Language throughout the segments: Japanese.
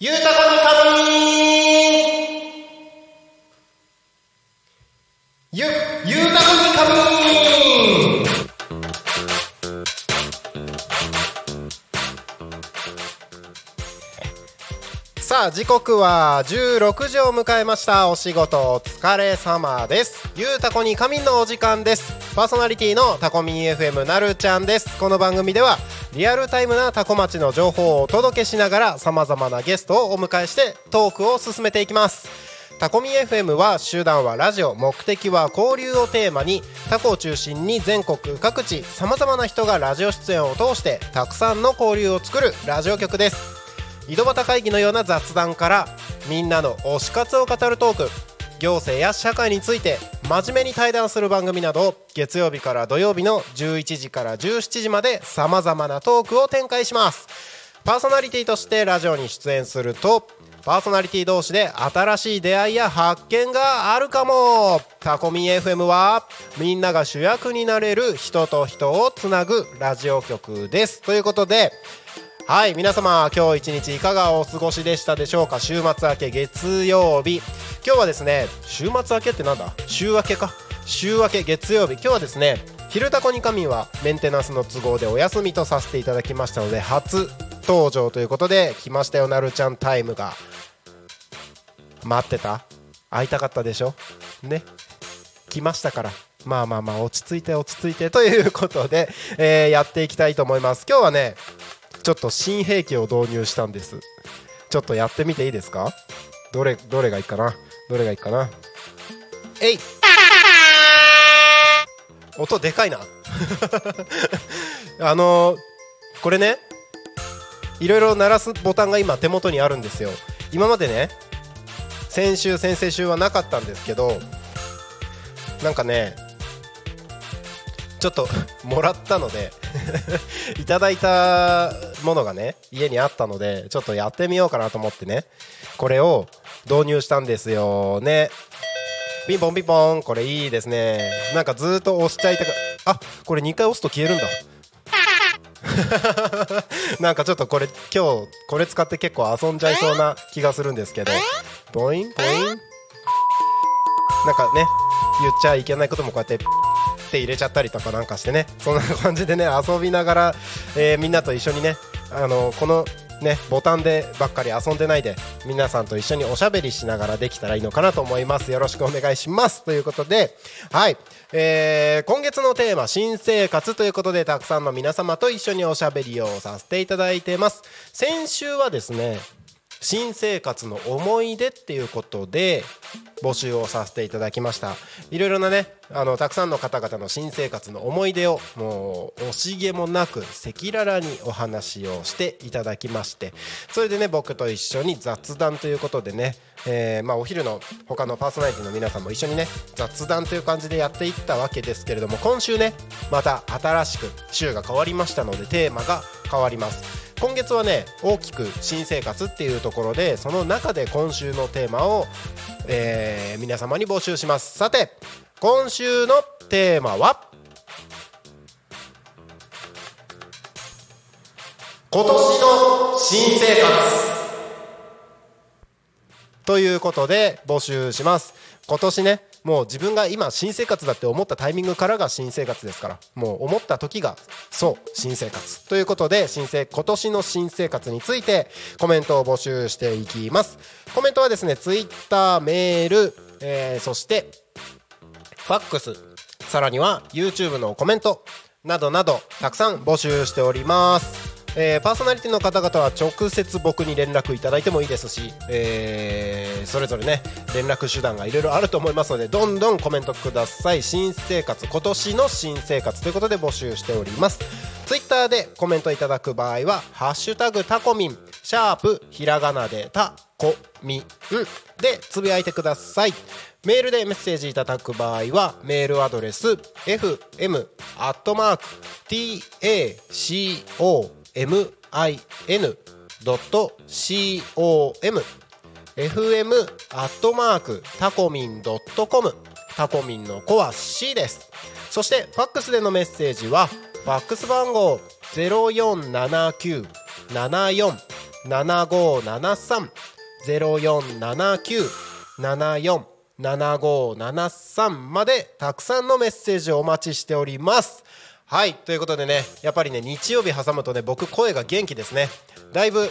ゆうたこにかみゆ、ゆうたこにかみさあ時刻は16時を迎えました。お仕事お疲れ様です。ゆうたこに仮眠のお時間です。パーソナリティのタコミン FM なるちゃんです。この番組ではリアルタイムなタコ町の情報をお届けしながらさまざまなゲストをお迎えしてトークを進めていきます。タコミ FM は集団はラジオ目的は交流をテーマにタコを中心に全国各地さまざまな人がラジオ出演を通してたくさんの交流を作るラジオ局です。井戸端会議のような雑談からみんなの推し活を語るトーク。行政や社会について真面目に対談する番組など月曜日から土曜日の11時から17時までさまざまなトークを展開します。パーソナリティとしてラジオに出演するとパーソナリティ同士で新しい出会いや発見があるかも。タコミン FM はみんなが主役になれる人と人をつなぐラジオ局です。ということではい皆様今日一日いかがお過ごしでしたでしょうか？週末明け月曜日。今日はですね週末明けってなんだ？週明けか？週明け月曜日。今日はですね「昼タコに神」はメンテナンスの都合でお休みとさせていただきましたので初登場ということで来ましたよなるちゃんタイムが。待ってた？会いたかったでしょ？ね？来ましたから。まあまあまあ落ち着いて落ち着いてということで、えー、やっていきたいと思います。今日はねちょっと新兵器を導入したんです。ちょっとやってみていいですか？どれどれがいいかな？どれがいいかな？えい！音でかいな。あのー、これねいろいろ鳴らすボタンが今手元にあるんですよ。今までね先週先々週はなかったんですけどなんかねちょっともらったので いただいたものがね家にあったのでちょっとやってみようかなと思ってね。これを導入したんですよ。ね。ピンポンピンポン。これいいですね。なんかずっと押しちゃいたかあこれ2回押すと消えるんだ。なんかちょっとこれ今日これ使って結構遊んじゃいそうな気がするんですけど。ボインボイン。なんかね言っちゃいけないこともこうやってって入れちゃったりとかなんかしてね。そんな感じでね遊びながら、えー、みんなと一緒にねあのこのね、ボタンでばっかり遊んでないで皆さんと一緒におしゃべりしながらできたらいいのかなと思います。よろしくお願いします。ということではい、えー、今月のテーマ新生活ということでたくさんの皆様と一緒におしゃべりをさせていただいてます。先週はですね新生活の思い出っていうことで募集をさせていただきました。いろいろなねあのたくさんの方々の新生活の思い出をもう惜しげもなく赤裸々にお話をしていただきましてそれでね僕と一緒に雑談ということでね、えー、まあ、お昼の他のパーソナリティの皆さんも一緒にね雑談という感じでやっていったわけですけれども今週ねまた新しく週が変わりましたのでテーマが変わります。今月はね大きく新生活っていうところでその中で今週のテーマを、えー、皆様に募集します。さて今週のテーマは今年の新生活。ということで募集します。今年ねもう自分が今新生活だって思ったタイミングからが新生活ですからもう思った時がそう新生活。ということで新生今年の新生活についてコメントを募集していきます。コメントはですねツイッターメール、えー、そしてファックスさらには YouTube のコメントなどなどたくさん募集しております。えー、パーソナリティの方々は直接僕に連絡いただいてもいいですし、えー、それぞれね連絡手段がいろいろあると思いますのでどんどんコメントください。新生活今年の新生活ということで募集しております。ツイッターでコメントいただく場合は「ハッシュタグタコミン」シャープひらがなでタコミンでつぶやいてください。メールでメッセージいただく場合はメールアドレス fm アットマーク taco min.com fm アットマークタコミンドットコムタコミンの子は C です。そしてファックスでのメッセージはファックス番号047974 747573までたくさんのメッセージをお待ちしております。はいということでねやっぱりね日曜日挟むとね僕声が元気ですね。だいぶ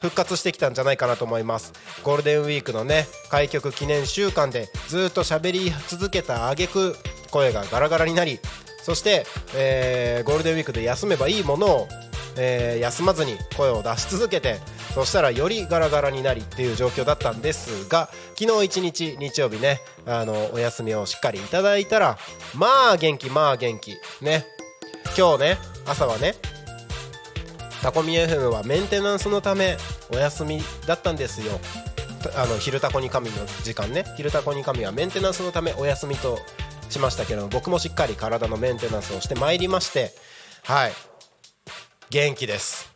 復活してきたんじゃないかなと思います。ゴールデンウィークのね開局記念週間でずっと喋り続けた挙句声がガラガラになりそして、えー、ゴールデンウィークで休めばいいものを、えー、休まずに声を出し続けてそしたらよりガラガラになりっていう状況だったんですが昨日一日日曜日ねあのお休みをしっかりいただいたらまあ元気まあ元気ね今日ね朝はねタコミ FM はメンテナンスのためお休みだったんですよ。あの昼タコに神の時間ね。昼タコに神はメンテナンスのためお休みとしましたけれども僕もしっかり体のメンテナンスをしてまいりましてはい。元気です。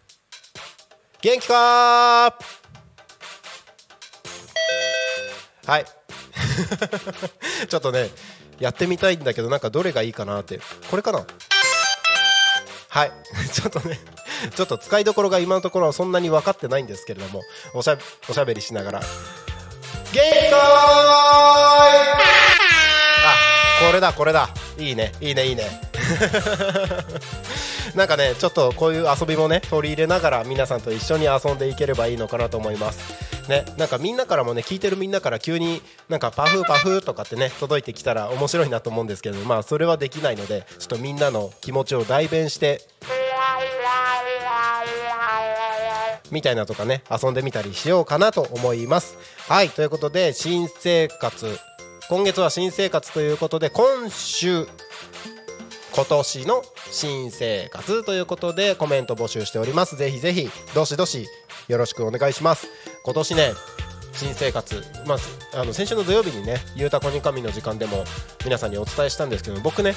元気かはい。ちょっとねやってみたいんだけどなんかどれがいいかなって。これかな？はい。ちょっとねちょっと使いどころが今のところはそんなに分かってないんですけれどもおしゃおしゃべりしながら。元気かーあこれだこれだ。いいねいいねいいね。なんかねちょっとこういう遊びもね取り入れながら皆さんと一緒に遊んでいければいいのかなと思います。ねなんかみんなからもね聞いてるみんなから急になんかパフパフとかってね届いてきたら面白いなと思うんですけどまあそれはできないのでちょっとみんなの気持ちを代弁してみたいなとかね遊んでみたりしようかなと思います。はいということで新生活。今月は新生活ということで今週今年の新生活ということでコメント募集しております。ぜひぜひどしどしよろしくお願いします。今年ね新生活、まあ、あの先週の土曜日にね「ゆうたこに神」の時間でも皆さんにお伝えしたんですけど僕ね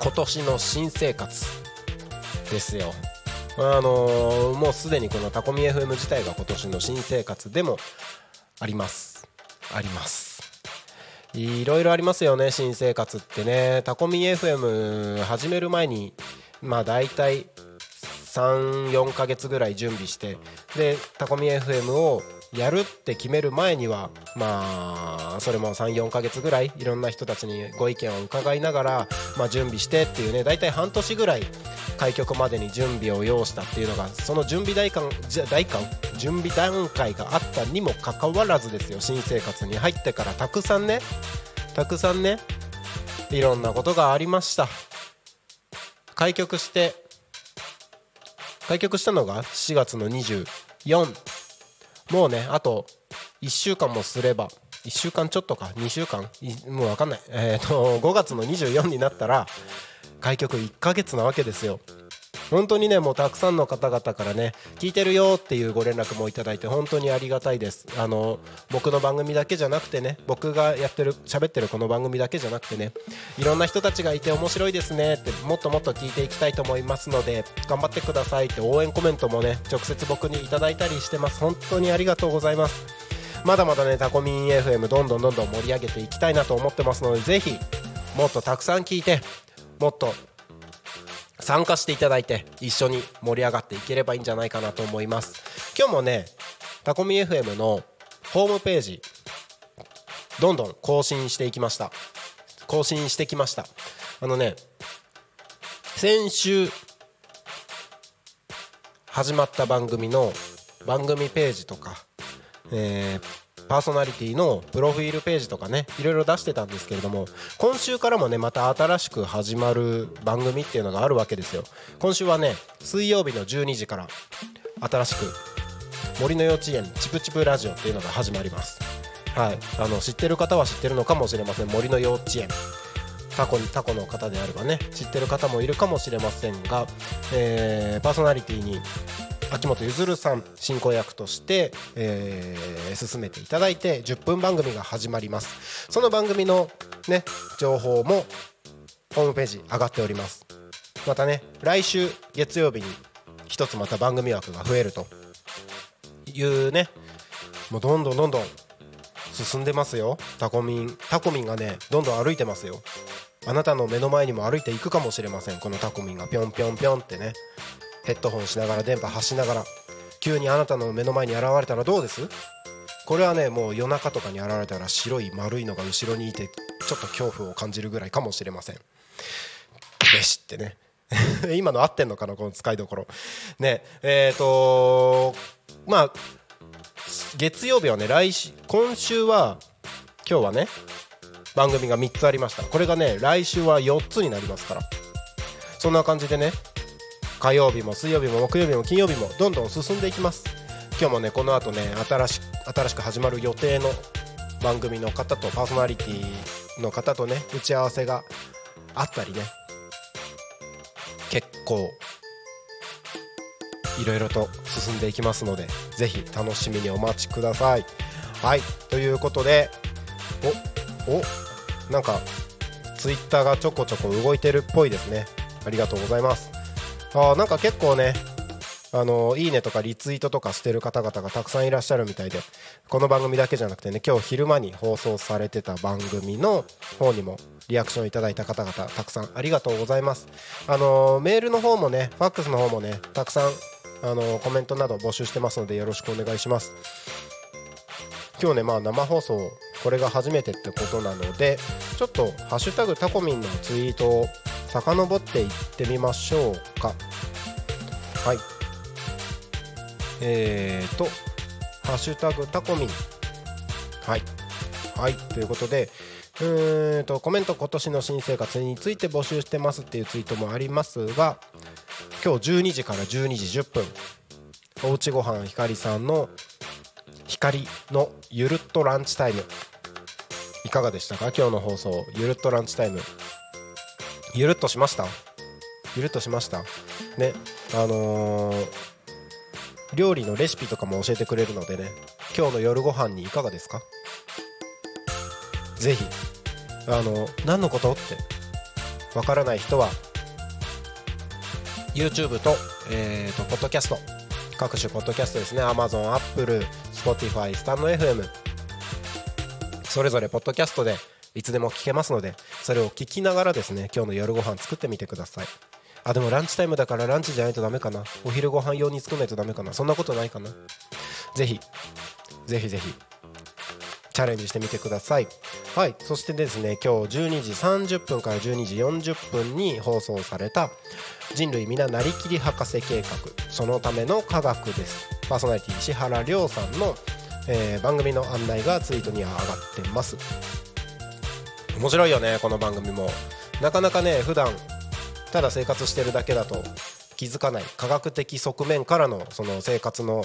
今年の新生活ですよ。あのー、もうすでにこのタコミ FM 自体が今年の新生活でもあります。あります。いろいろありますよね新生活ってね。タコミ FM 始める前にまあ大体34ヶ月ぐらい準備してでタコミ FM をやるって決める前にはまあそれも34ヶ月ぐらいいろんな人たちにご意見を伺いながら、まあ、準備してっていうね大体半年ぐらい開局までに準備を要したっていうのがその準備大官大官準備段階があったにもかかわらずですよ新生活に入ってから。たくさんねたくさんねいろんなことがありました。開局して開局したのが4月の24もうねあと1週間もすれば1週間ちょっとか2週間もう分かんない、えーと、5月の24になったら開局1ヶ月なわけですよ。本当にねもうたくさんの方々からね聞いてるよっていうご連絡もいただいて本当にありがたいです。あの僕の番組だけじゃなくてね僕がやってる喋ってるこの番組だけじゃなくてねいろんな人たちがいて面白いですねってもっともっと聞いていきたいと思いますので頑張ってくださいって応援コメントもね直接僕にいただいたりしてます。本当にありがとうございます。まだまだねタコミン FM どんどんどんどん盛り上げていきたいなと思ってますのでぜひもっとたくさん聞いてもっと参加していただいて一緒に盛り上がっていければいいんじゃないかなと思います。今日もねタコミ FM のホームページどんどん更新していきました。更新してきました。あのね先週始まった番組の番組ページとか、えー、パーソナリティのプロフィールページとかねいろいろ出してたんですけれども今週からもねまた新しく始まる番組っていうのがあるわけですよ。今週はね水曜日の12時から新しく森の幼稚園チプチプラジオっていうのが始まります。はい。あの知ってる方は知ってるのかもしれません。森の幼稚園。タコにタコの方であればね知ってる方もいるかもしれませんが、えー、パーソナリティに秋元ゆさん進行役として、えー、進めていただいて10分番組が始まります。その番組のね情報もホームページ上がっております。またね来週月曜日に一つまた番組枠が増えるというねもうどんどんどんどん進んでますよ。タコミンタコミンがねどんどん歩いてますよ。あなたの目の前にも歩いていくかもしれません。このタコミンがぴょんぴょんぴょんってね。ヘッドホンしながら電波発しながら急にあなたの目の前に現れたらどうです？これはねもう夜中とかに現れたら白い丸いのが後ろにいてちょっと恐怖を感じるぐらいかもしれません。べしってね。今の合ってんのかなこの使いどころ。ね。えっ、ー、とまあ月曜日はね来週今週は今日はね番組が3つありました。これがね来週は4つになりますから。そんな感じでね火曜日も水曜日も木曜日も金曜日もどんどん進んでいきます。今日もねこの後ね新し新しく始まる予定の番組の方とパーソナリティの方とね打ち合わせがあったりね。結構いろいろと進んでいきますのでぜひ楽しみにお待ちください。はいということでおおなんかツイッターがちょこちょこ動いてるっぽいですね。ありがとうございます。あなんか結構ねあのいいねとかリツイートとかしてる方々がたくさんいらっしゃるみたいでこの番組だけじゃなくてね今日昼間に放送されてた番組の方にもリアクションいただいた方々たくさんありがとうございます。あのメールの方もねファックスの方もねたくさんあのコメントなど募集してますのでよろしくお願いします。今日ねまあ生放送これが初めてってことなのでちょっと「ハッシュタグタコミン」のツイートを遡っていってみましょうか。はい。えーと「ハッシュタグタコミン」はい。はいということでうんとコメント今年の新生活について募集してますっていうツイートもありますが今日12時から12時10分おうちごはんひかりさんの光のゆるっとランチタイム。いかがでしたか？今日の放送。ゆるっとランチタイム。ゆるっとしました？ゆるっとしました？ねあのー、料理のレシピとかも教えてくれるのでね。今日の夜ご飯にいかがですか？ぜひ。あの何のことって？わからない人は YouTube と,、えーと、ポッドキャスト。各種ポッドキャストですね。Amazon、Apple、Spotify、スタンド FM それぞれポッドキャストでいつでも聞けますのでそれを聞きながらですね今日の夜ご飯作ってみてください。あでもランチタイムだからランチじゃないとダメかな。お昼ご飯用に作らないとダメかな。そんなことないかな。ぜひぜひぜひチャレンジしてみてください。はいそしてですね今日12時30分から12時40分に放送された人類皆なりきり博士計画。そのための科学です。パーソナリティ石原亮さんの、えー、番組の案内がツイートには上がってます。面白いよねこの番組も。なかなかね普段ただ生活してるだけだと気づかない。科学的側面からのその生活の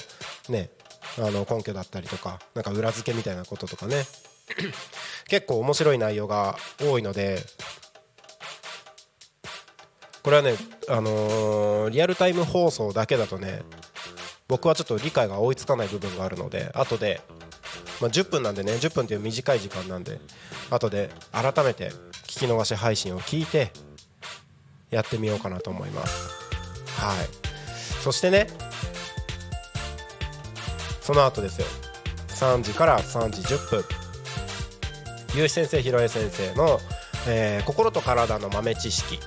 ねあの根拠だったりとかなんか裏付けみたいなこととかね。結構面白い内容が多いのでこれはね、あのー、リアルタイム放送だけだとね僕はちょっと理解が追いつかない部分があるので後で、まあ、10分なんでね10分っていう短い時間なんで後で改めて聞き逃し配信を聞いてやってみようかなと思います。はい。そしてねその後ですよ。3時から3時10分。ゆう先生ひろえ先生の、えー、心と体の豆知識。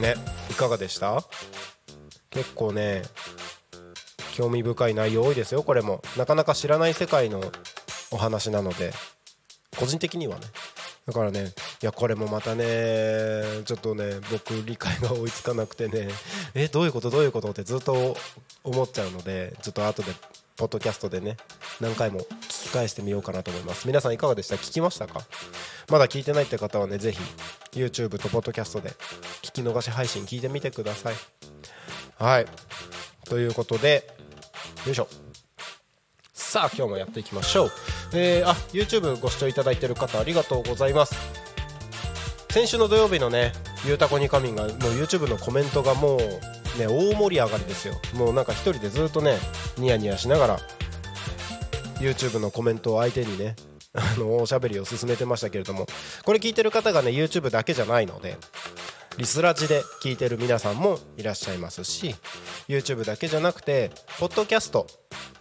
ねいかがでした？結構ね興味深い内容多いですよ。これも。なかなか知らない世界のお話なので。個人的にはね。だからねいやこれもまたねちょっとね僕理解が追いつかなくてね。えどういうこと？どういうこと？ってずっと思っちゃうのでちょっと後でポッドキャストでね何回も聞き返してみようかなと思います。皆さんいかがでした？聞きましたか？まだ聞いてないって方はねぜひ YouTube とポッドキャストで聞き逃し配信聞いてみてください。はい。ということでよいしょ。さあ今日もやっていきましょう。えー、あ YouTube ご視聴いただいてる方ありがとうございます。先週の土曜日のねゆうたこにかみんがもう YouTube のコメントがもうね大盛り上がりですよ。もうなんか一人でずっとねニヤニヤしながら YouTube のコメントを相手にねあのおしゃべりを進めてましたけれどもこれ聞いてる方がね YouTube だけじゃないのでリスラジで聞いてる皆さんもいらっしゃいますし YouTube だけじゃなくてポッドキャスト、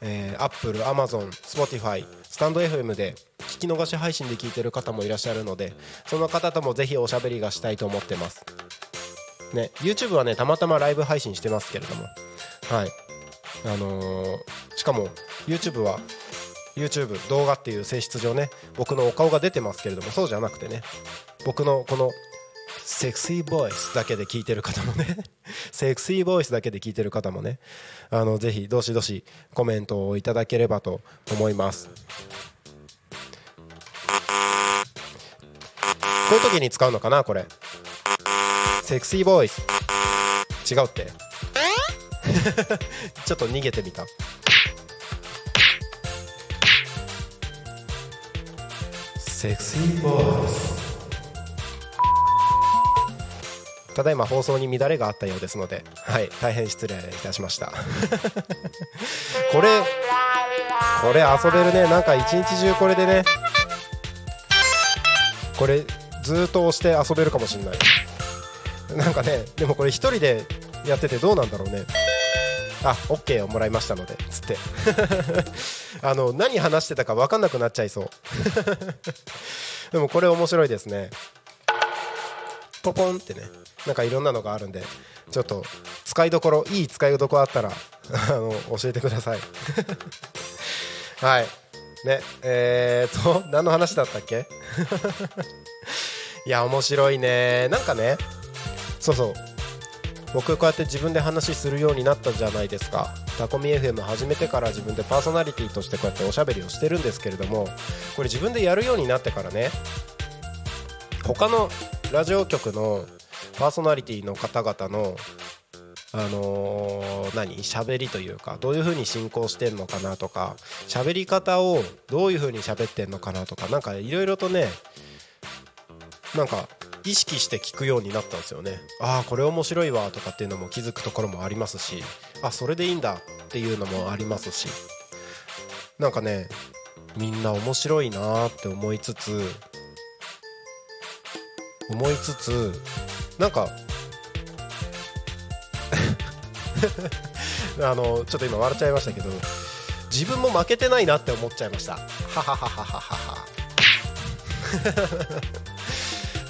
えー、Apple、Amazon、Spotify スタンド FM で聞き逃し配信で聞いてる方もいらっしゃるのでその方ともぜひおしゃべりがしたいと思ってます。ね YouTube はねたまたまライブ配信してますけれども。はい。あのーしかも YouTube は YouTube 動画っていう性質上ね僕のお顔が出てますけれどもそうじゃなくてね僕のこのセクシーボイスだけで聞いてる方もね。セクシーボイスだけで聞いてる方もね。あのぜひどしどしコメントをいただければと思います。こういう時に使うのかなこれ。セクシーボイス。違うって。ちょっと逃げてみた。セクシーボイス。ただいま放送に乱れがあったようですのではい大変失礼いたしました。これこれ遊べるね。なんか一日中これでね。これずっと押して遊べるかもしんない。なんかねでもこれ一人でやっててどうなんだろうね。あ OK をもらいましたのでつって。あの何話してたか分かんなくなっちゃいそう。でもこれ面白いですね。ポポンってね。なんかいろんなのがあるんでちょっと使いどころいい使いどころあったら あの教えてください。はい。ねえー、っと何の話だったっけ？いや面白いね。なんかねそうそう。僕こうやって自分で話するようになったじゃないですか。タコミ FM 始めてから自分でパーソナリティとしてこうやっておしゃべりをしてるんですけれどもこれ自分でやるようになってからね他のラジオ局のパーソナリティの方々のあのー、何喋りというかどういう風に進行してんのかなとか喋り方をどういう風に喋ってんのかなとかなんかいろいろとねなんか意識して聞くようになったんですよね。ああこれ面白いわとかっていうのも気づくところもありますしあそれでいいんだっていうのもありますし。なんかねみんな面白いなって思いつつ思いつつなんか あのちょっと今笑っちゃいましたけど自分も負けてないなって思っちゃいました。はははははは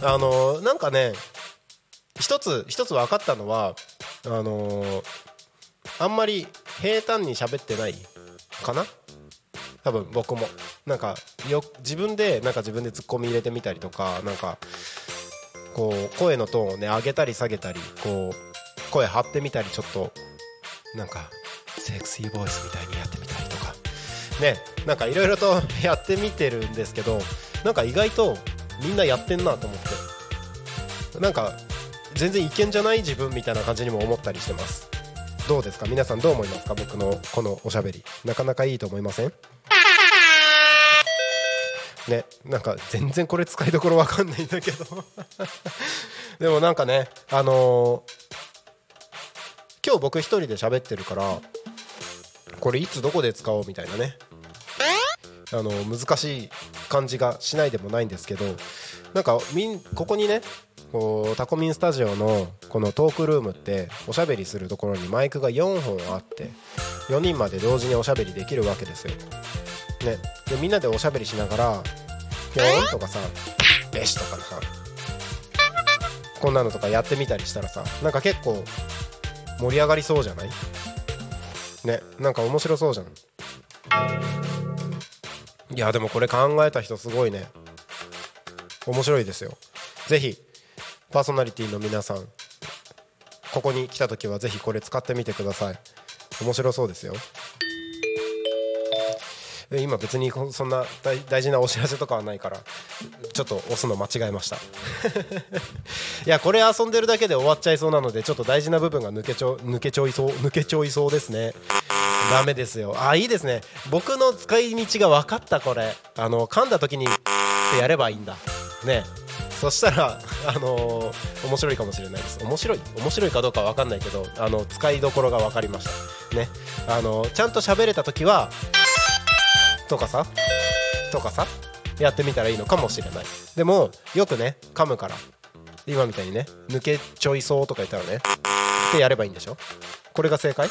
あのなんかね一つ一つ分かったのはあのあんまり平坦に喋ってないかな？多分僕も。なんかよ自分でなんか自分でツッコミ入れてみたりとかなんかこう声のトーンをね上げたり下げたりこう声張ってみたりちょっとなんかセクシーボイスみたいにやってみたりとか。ねなんかいろいろと やってみてるんですけどなんか意外とみんなやってんなと思って。なんか全然いけんじゃない自分みたいな感じにも思ったりしてます。どうですか？皆さんどう思いますか？僕のこのおしゃべり。なかなかいいと思いません？ねなんか全然これ使いどころわかんないんだけど でもなんかねあのー、今日僕一人で喋ってるからこれいつどこで使おうみたいなねあの難しい感じがしないでもないんですけどなんかみんここにねこうタコミンスタジオのこのトークルームっておしゃべりするところにマイクが4本あって4人まで同時におしゃべりできるわけですよ。ね、でみんなでおしゃべりしながら「ぴょーん」とかさ「べし」とかさこんなのとかやってみたりしたらさなんか結構盛り上がりそうじゃない？ねなんか面白そうじゃん。いやでもこれ考えた人すごいね。面白いですよ。ぜひパーソナリティの皆さんここに来た時はぜひこれ使ってみてください。面白そうですよ今別にそんな大事なお知らせとかはないからちょっと押すの間違えました。いやこれ遊んでるだけで終わっちゃいそうなのでちょっと大事な部分が抜けちょ抜けちょいそう抜けちょいそうですね。ダメですよ。あいいですね。僕の使い道が分かったこれ。あの噛んだ時にってやればいいんだ。ね。そしたらあのー、面白いかもしれないです。面白い面白いかどうか分かんないけどあの使いどころが分かりました。ね。あのー、ちゃんと喋れた時はとかさ？とかさ？やってみたらいいのかもしれない。でもよくね噛むから今みたいにね抜けちょいそうとか言ったらねってやればいいんでしょ？これが正解？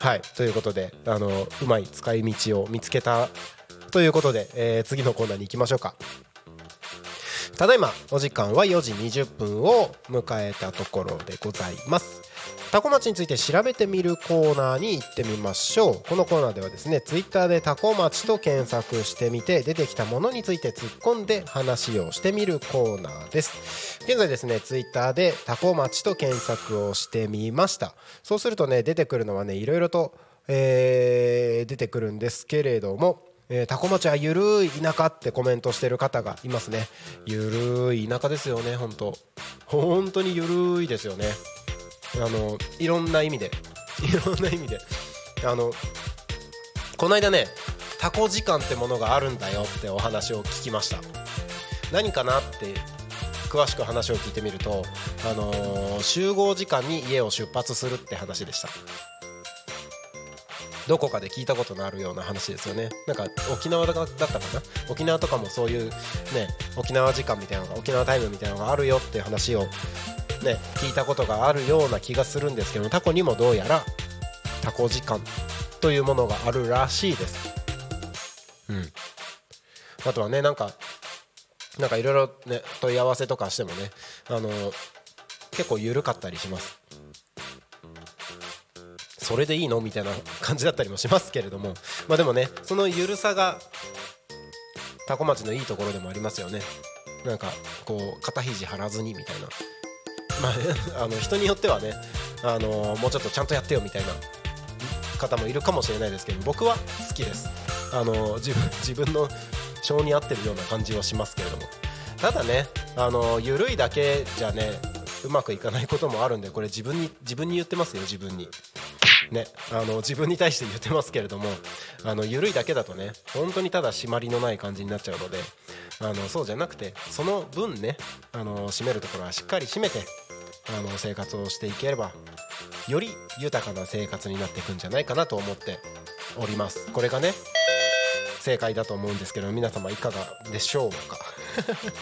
はい。ということであのうまい使い道を見つけたということで、えー、次のコーナーに行きましょうか。ただいまお時間は4時20分を迎えたところでございます。タコ町について調べてみるコーナーに行ってみましょう。このコーナーではですねツイッターでタコ町と検索してみて出てきたものについて突っ込んで話をしてみるコーナーです。現在ですねツイッターでタコ町と検索をしてみました。そうするとね出てくるのはねいろいろと、えー、出てくるんですけれどもえー、タコ町はゆるい田舎ってコメントしてる方がいますね。ゆるい田舎ですよね本当本当にゆるいですよね。あのいろんな意味で。いろんな意味で。あのこの間ねタコ時間ってものがあるんだよってお話を聞きました。何かなって詳しく話を聞いてみると、あのー、集合時間に家を出発するって話でした。どこかで聞いたことのあるような話ですよね。なんか沖縄だったかな？沖縄とかもそういうね沖縄時間みたいなのが沖縄タイムみたいなのがあるよっていう話をね聞いたことがあるような気がするんですけどタコにもどうやらタコ時間というものがあるらしいです。うん。あとはねなんかなんかいろいろね問い合わせとかしてもねあの結構緩かったりします。それでいいのみたいな感じだったりもしますけれども。まあでもねその緩さがタコ町のいいところでもありますよね。なんかこう肩肘張らずにみたいな。まあ、あの人によってはね、あのもうちょっとちゃんとやってよみたいな方もいるかもしれないですけど僕は好きです、あの自分自分の性に合ってるような感じはしますけれどもただね、あの緩いだけじゃねうまくいかないこともあるんでこれ自分に自分に言ってますよ自分に。ね、あの自分に対して言ってますけれどもあの緩いだけだとね本当にただ締まりのない感じになっちゃうのであのそうじゃなくてその分ねあの締めるところはしっかり締めてあの生活をしていければより豊かな生活になっていくんじゃないかなと思っております。これがね正解だと思うんですけど皆様いかがでしょうか？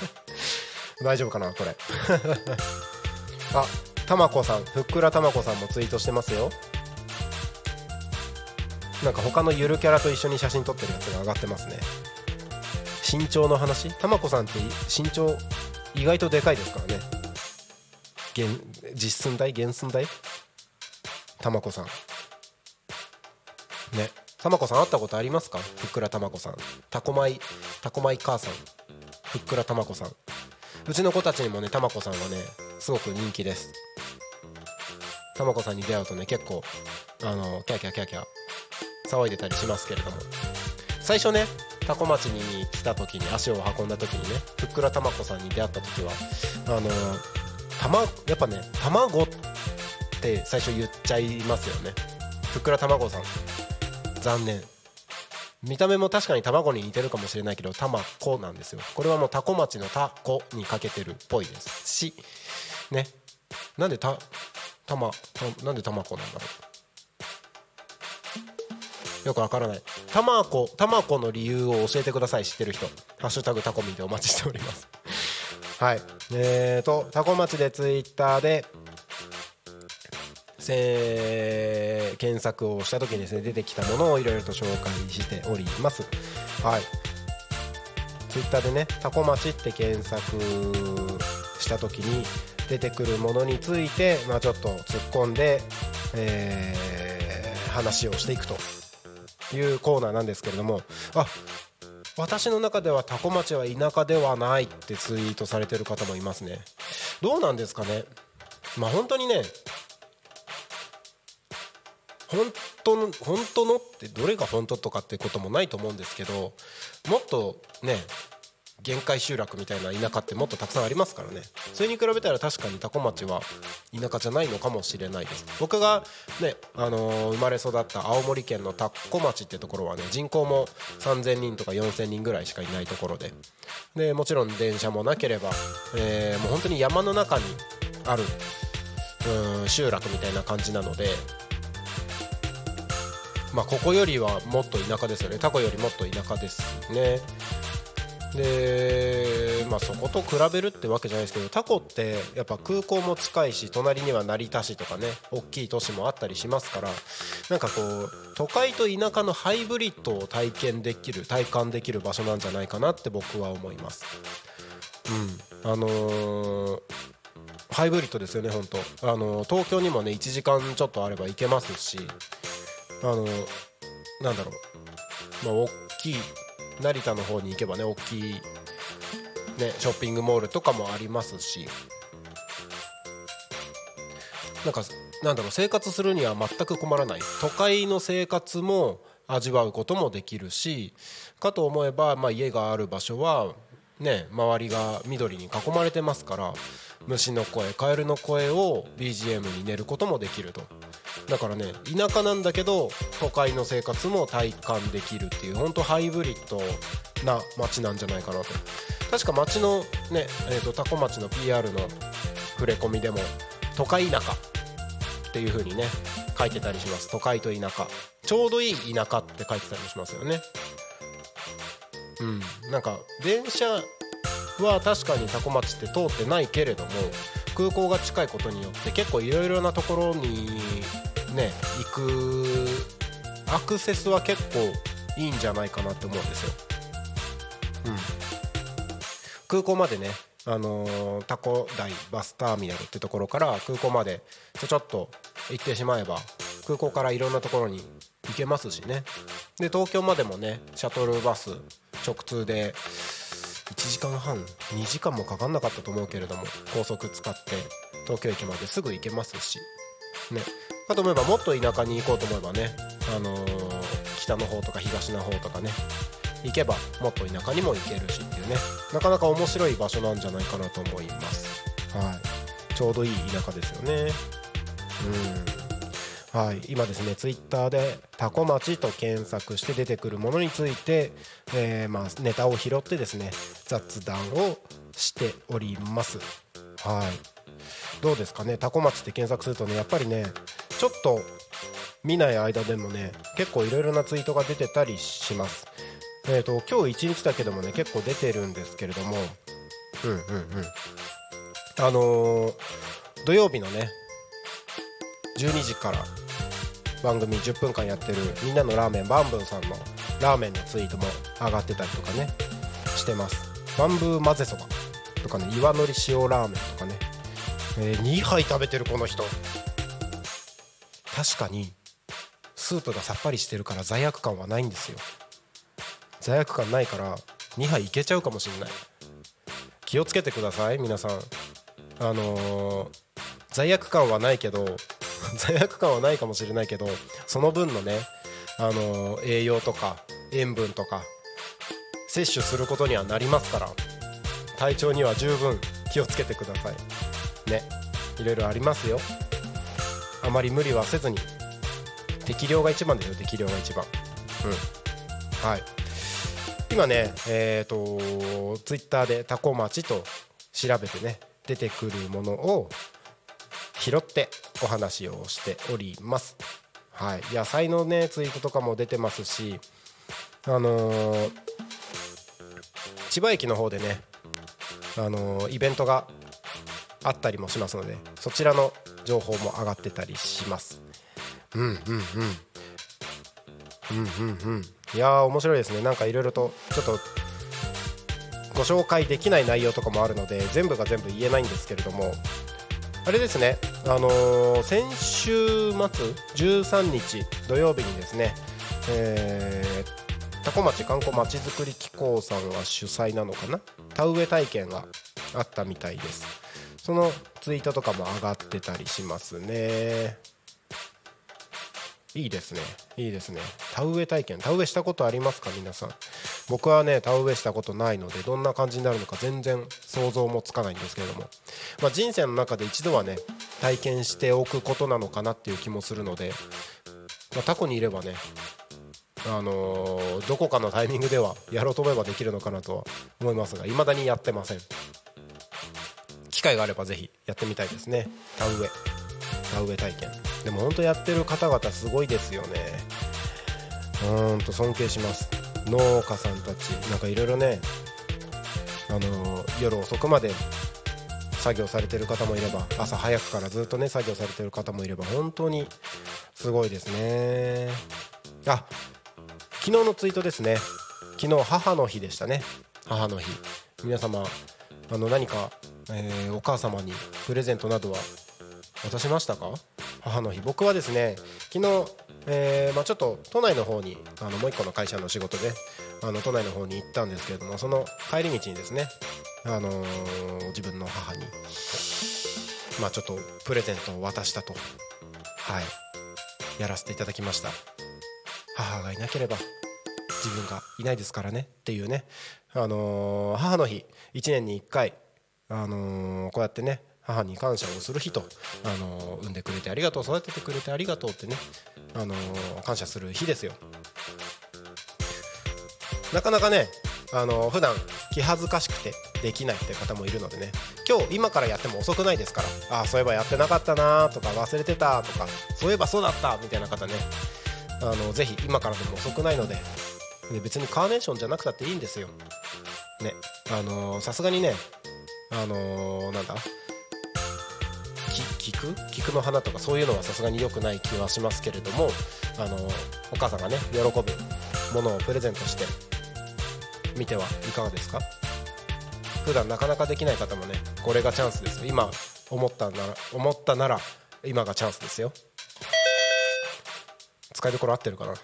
大丈夫かなこれ？あたまこさんふっくらたまこさんもツイートしてますよ。なんか他のゆるキャラと一緒に写真撮ってるやつが上がってますね。身長の話？たまこさんって身長意外とでかいですからね。実寸大原寸大？たまこさん。ね。たまこさん会ったことありますか？ふっくらたまこさん。たこまいたこまい母さん。ふっくらたまこさん。うちの子たちにもねたまこさんはねすごく人気です。たまこさんに出会うとね結構あのキャキャキャキャ騒いでたりしますけれども。最初ね多古町に来た時に足を運んだ時にねふっくらたまこさんに出会った時はあのたまやっぱね卵って最初言っちゃいますよね。ふっくら卵さん。残念。見た目も確かに卵に似てるかもしれないけど卵なんですよ。これはもうタコ町のタコにかけてるっぽいです。しね。なんでたたまなんで卵なんだろう。よくわからない。たまこたまこの理由を教えてください。知ってる人。ハッシュタグタコミでお待ちしております。はい。えーとタコ町でツイッターでせ検索をした時にですね出てきたものをいろいろと紹介しております。はい。ツイッターでねタコ町って検索した時に出てくるものについて、まあ、ちょっと突っ込んで、えー、話をしていくというコーナーなんですけれども。あ私の中ではタコ町は田舎ではないってツイートされてる方もいますね。どうなんですかね。まあ本当にね本当の本当のってどれが本当とかってこともないと思うんですけどもっとね限界集落みたいな田舎ってもっとたくさんありますからね。それに比べたら確かに多古町は田舎じゃないのかもしれないです。僕がね、あのー、生まれ育った青森県の田子町ってところはね人口も3000人とか4000人ぐらいしかいないところで。でもちろん電車もなければ、えー、もう本当に山の中にあるうん集落みたいな感じなので。まあここよりはもっと田舎ですよね。タコよりもっと田舎ですね。で、まあ、そこと比べるってわけじゃないですけどタコってやっぱ空港も近いし隣には成田市とかね大きい都市もあったりしますからなんかこう都会と田舎のハイブリッドを体験できる体感できる場所なんじゃないかなって僕は思います。うん。あのーハイブリッドですよね本当。あの東京にもね1時間ちょっとあれば行けますしあのなんだろう。まあ大きい成田の方に行けばね大きいねショッピングモールとかもありますし。なんかなんだろう生活するには全く困らない。都会の生活も味わうこともできるしかと思えば、まあ、家がある場所はね周りが緑に囲まれてますから虫の声カエルの声を BGM に寝ることもできると。だからね田舎なんだけど都会の生活も体感できるっていう本当ハイブリッドな街なんじゃないかなと。確か街のね、えーと、タコ町の PR の触れ込みでも都会田舎っていう風にね書いてたりします。都会と田舎。ちょうどいい田舎って書いてたりしますよね。うん。なんか電車は確かに多古町って通ってないけれども空港が近いことによって結構いろいろなところにね行くアクセスは結構いいんじゃないかなって思うんですよ。うん、空港までねあのー、タコ台バスターミナルってところから空港までちょちょっと行ってしまえば空港からいろんなところに行けますしね。で東京までもねシャトルバス直通で1時間半2時間もかかんなかったと思うけれども高速使って東京駅まですぐ行けますしね。かと思えばもっと田舎に行こうと思えばね、あのー、北の方とか東の方とかね行けばもっと田舎にも行けるしっていうねなかなか面白い場所なんじゃないかなと思います。はい。ちょうどいい田舎ですよね。うん。はい、今ですねツイッターで「タコ町」と検索して出てくるものについて、えー、まあ、ネタを拾ってですね雑談をしております。はい。どうですかね？タコ町って検索するとねやっぱりねちょっと見ない間でもね結構いろいろなツイートが出てたりします。えっ、ー、と今日1日だけでもね結構出てるんですけれども。うんうんうん。あのー、土曜日のね12時から番組10分間やってるみんなのラーメンバンブーさんのラーメンのツイートも上がってたりとかねしてます。バンブー混ぜそばとかね岩のり塩ラーメンとかね、えー、2杯食べてるこの人。確かにスープがさっぱりしてるから罪悪感はないんですよ。罪悪感ないから2杯いけちゃうかもしんない。気をつけてください皆さん。あのー、罪悪感はないけど 罪悪感はないかもしれないけどその分のね、あのー、栄養とか塩分とか摂取することにはなりますから体調には十分気をつけてください。ねいろいろありますよ。あまり無理はせずに。適量が一番ですよ適量が一番。うん。はい。今ねえっ、ー、とツイッターでタコ町と調べてね出てくるものを拾ってお話をしております。はい、野菜のねツイートとかも出てますし、あのー、千葉駅の方でね、あのー、イベントがあったりもしますのでそちらの情報も上がってたりします。うんうんうん。うんうんうん。いやー面白いですね。なんかいろいろとちょっとご紹介できない内容とかもあるので全部が全部言えないんですけれども。あれですね、あのー、先週末13日土曜日にですね、えー、多古町観光まちづくり機構さんが主催なのかな？田植え体験があったみたいです。そのツイートとかも上がってたりしますね。いいですね。いいですね。田植え体験。田植えしたことありますか皆さん？僕はね田植えしたことないのでどんな感じになるのか全然想像もつかないんですけれども、まあ、人生の中で一度はね体験しておくことなのかなっていう気もするので、まあ、タコにいればねあのー、どこかのタイミングではやろうと思えばできるのかなとは思いますが未だにやってません。機会があればぜひやってみたいですね。田植え。田植え体験。でも本当やってる方々すごいですよね。うーんと尊敬します。農家さんたち。なんかいろいろねあの夜遅くまで作業されてる方もいれば朝早くからずっとね作業されてる方もいれば本当にすごいですね。あ昨日のツイートですね。昨日母の日でしたね。母の日。皆様あの何かえー、お母様にプレゼントなどは渡しましたか？母の日。僕はですね昨日、えーまあ、ちょっと都内の方にあのもう一個の会社の仕事であの都内の方に行ったんですけれどもその帰り道にですね、あのー、自分の母に、まあ、ちょっとプレゼントを渡したとはいやらせていただきました。母がいなければ自分がいないですからねっていうね、あのー、母の日1年に1回、あの、こうやってね母に感謝をする日と、あの産んでくれてありがとう育ててくれてありがとうってね、あの感謝する日ですよ。なかなかね、あの普段気恥ずかしくてできないって方もいるのでね今日今からやっても遅くないですからああそういえばやってなかったなとか忘れてたとかそういえばそうだったみたいな方ねあのぜひ今からでも遅くないのでで別にカーネーションじゃなくたっていいんですよ。ねあのさすがにねあのー、なんだ？菊菊の花とかそういうのはさすがに良くない気はしますけれどもあのお母さんがね喜ぶものをプレゼントしてみてはいかがですか？普段なかなかできない方もねこれがチャンスですよ。今思ったなら思ったなら今がチャンスですよ。使いどころ合ってるかな？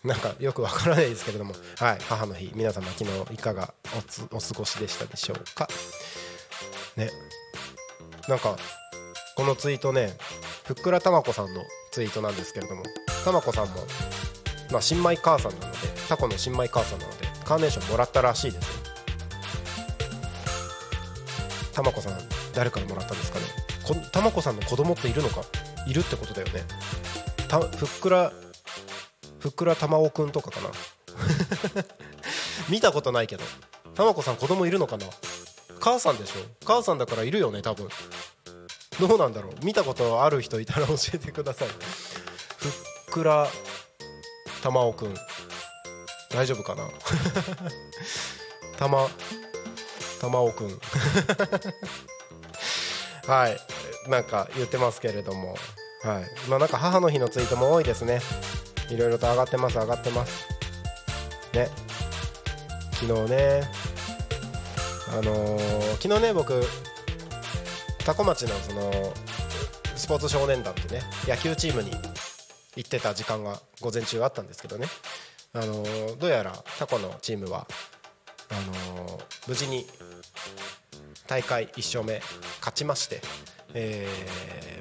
なんかよくわからないですけれども、はい、母の日皆様昨日いかがお過ごしでしたでしょうか？ね。なんかこのツイートねふっくらたまこさんのツイートなんですけれども。たまこさんも、まあ、新米母さんなのでタコの新米母さんなのでカーネーションもらったらしいですよ。たまこさん誰からもらったんですかね？たまこさんの子供っているのか？いるってことだよね。たふっくらふっくらたまおくんとかかな。見たことないけど。たまこさん子供いるのかな。母さんでしょ。母さんだからいるよね多分。どうなんだろう。見たことある人いたら教えてください。ふっくらたまおくん。大丈夫かな。たまたまおくん。はい。なんか言ってますけれども。はい。まあなんか母の日のツイートも多いですね。いろいろと上がってます上がってます。ね。昨日ね。あのー、昨日ね僕多古町のそのスポーツ少年団ってね野球チームに行ってた時間が午前中あったんですけどね、あのー、どうやらタコのチームはあのー、無事に大会1勝目勝ちまして、え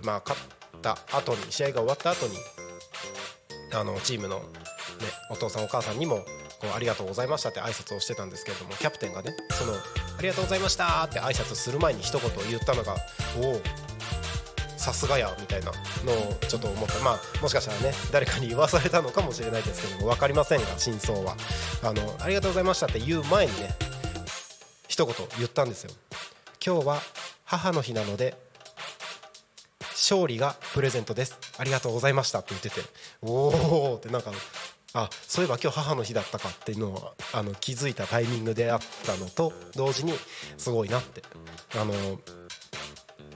ー、まあ勝った後に試合が終わった後にあのチームの、ね、お父さんお母さんにもこうありがとうございましたって挨拶をしてたんですけれどもキャプテンがねそのありがとうございましたって挨拶する前に一言言ったのがおおさすがやみたいなのをちょっと思った。まあもしかしたらね誰かに言わされたのかもしれないですけども分かりませんが真相は。あのありがとうございましたって言う前にね一言言ったんですよ。今日は母の日なので勝利がプレゼントです。ありがとうございましたって言ってておおってなんかあそういえば今日母の日だったかっていうのをあの気づいたタイミングであったのと同時にすごいなって。あの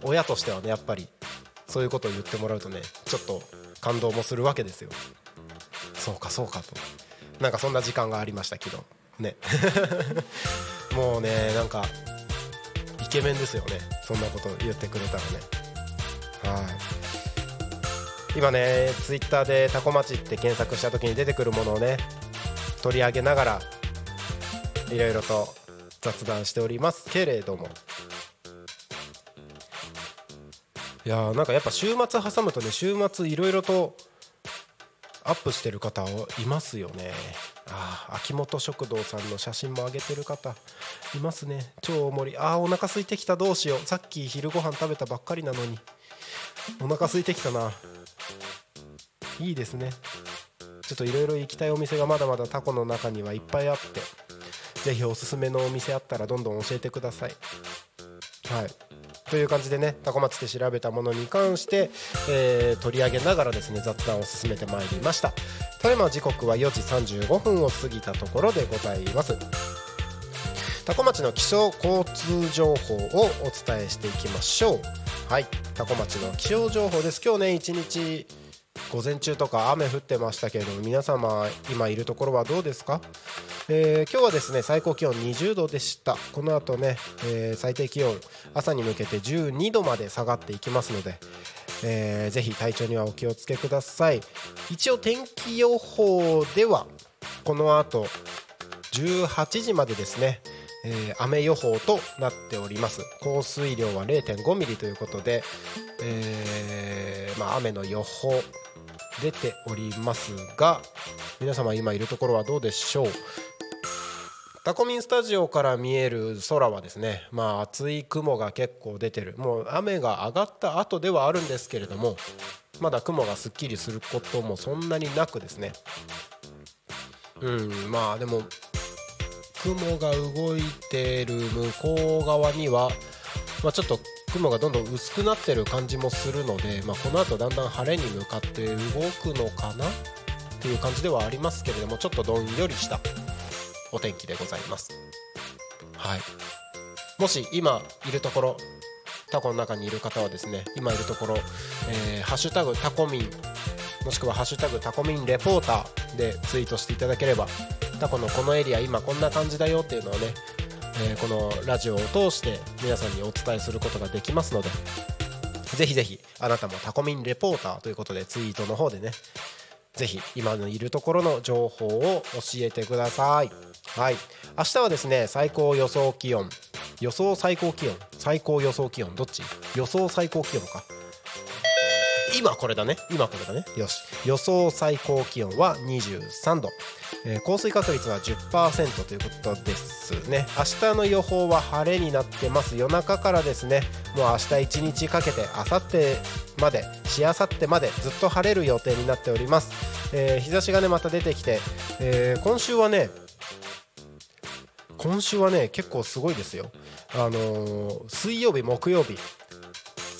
親としてはねやっぱりそういうことを言ってもらうとねちょっと感動もするわけですよ。そうかそうかと。なんかそんな時間がありましたけどね。もうねなんかイケメンですよね。そんなこと言ってくれたらね。はい。今ねツイッターでタコ町って検索した時に出てくるものをね取り上げながらいろいろと雑談しております。けれども。いやーなんかやっぱ週末挟むとね週末いろいろとアップしてる方いますよね。ああ秋元食堂さんの写真も上げてる方いますね。超大盛り。あーお腹空いてきた。どうしよう。さっき昼ご飯食べたばっかりなのに。お腹空いてきたな。いいですね。ちょっといろいろ行きたいお店がまだまだタコの中にはいっぱいあってぜひおすすめのお店あったらどんどん教えてください。はい。という感じでねタコ町で調べたものに関して、えー、取り上げながらですね雑談を進めてまいりました。ただいま時刻は4時35分を過ぎたところでございます。多古町の気象交通情報をお伝えしていきましょう。はい。多古町の気象情報です。今日ね一日午前中とか雨降ってましたけれども皆様今いるところはどうですか？えー、今日はですね最高気温20度でした。この後ね、えー、最低気温朝に向けて12度まで下がっていきますので、えー、ぜひ体調にはお気をつけください。一応天気予報ではこの後18時までですね、えー、雨予報となっております。降水量は0.5ミリということで、えー、まあ、雨の予報出ておりますが皆様今いるところはどうでしょう？タコミンスタジオから見える空はですねまあ厚い雲が結構出てる。もう雨が上がった後ではあるんですけれどもまだ雲がすっきりすることもそんなになくですね。うんまあでも雲が動いてる向こう側には、まあ、ちょっと雲がどんどん薄くなってる感じもするので、まあ、この後だんだん晴れに向かって動くのかなっていう感じではありますけれどもちょっとどんよりしたお天気でございます。はい。もし今いるところタコの中にいる方はですね今いるところ、えー、ハッシュタグタコミンもしくは「ハッシュタグタコミンレポーター」でツイートしていただければタコのこのエリア今こんな感じだよっていうのをね、えー、このラジオを通して皆さんにお伝えすることができますのでぜひぜひあなたもタコミンレポーターということでツイートの方でねぜひ今のいるところの情報を教えてください。はい。明日はですね最高予想気温。予想最高気温。最高予想気温。どっち？予想最高気温か。今これだね。今これだね。よし。予想最高気温は23度、えー、降水確率は10%ということですね。明日の予報は晴れになってます。夜中からですね。もう明日一日かけて明後日までしあさってまでずっと晴れる予定になっております、えー、日差しがねまた出てきて、えー、今週はね今週はね結構すごいですよ。あのー、水曜日木曜日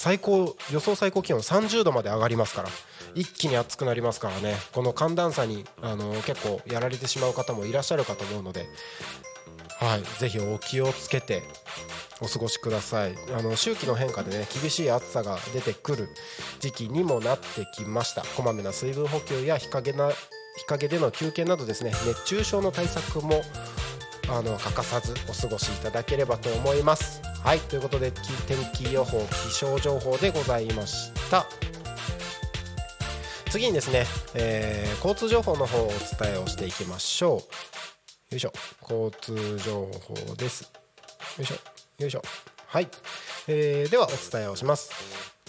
最高予想最高気温30度まで上がりますから一気に暑くなりますからね。この寒暖差にあの結構やられてしまう方もいらっしゃるかと思うので、はい、ぜひお気をつけてお過ごしください。あの周期の変化でね厳しい暑さが出てくる時期にもなってきました。こまめな水分補給や日陰な日陰での休憩などですね熱中症の対策もあの欠かさずお過ごしいただければと思います。はいということで天気予報気象情報でございました。次にですね、えー、交通情報の方をお伝えをしていきましょう。よいしょ交通情報です。よいしょよいしょ。はい、えー、ではお伝えをします。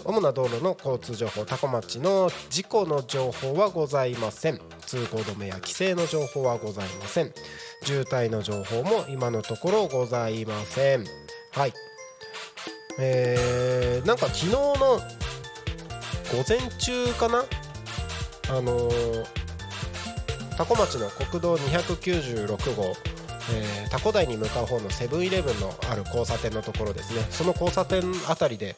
主な道路の交通情報多古町の事故の情報はございません。通行止めや規制の情報はございません。渋滞の情報も今のところございません。はい。えー、なんか昨日の午前中かな？あのー、多古町の国道296号。えー、タコ台に向かう方のセブンイレブンのある交差点のところですね。その交差点あたりで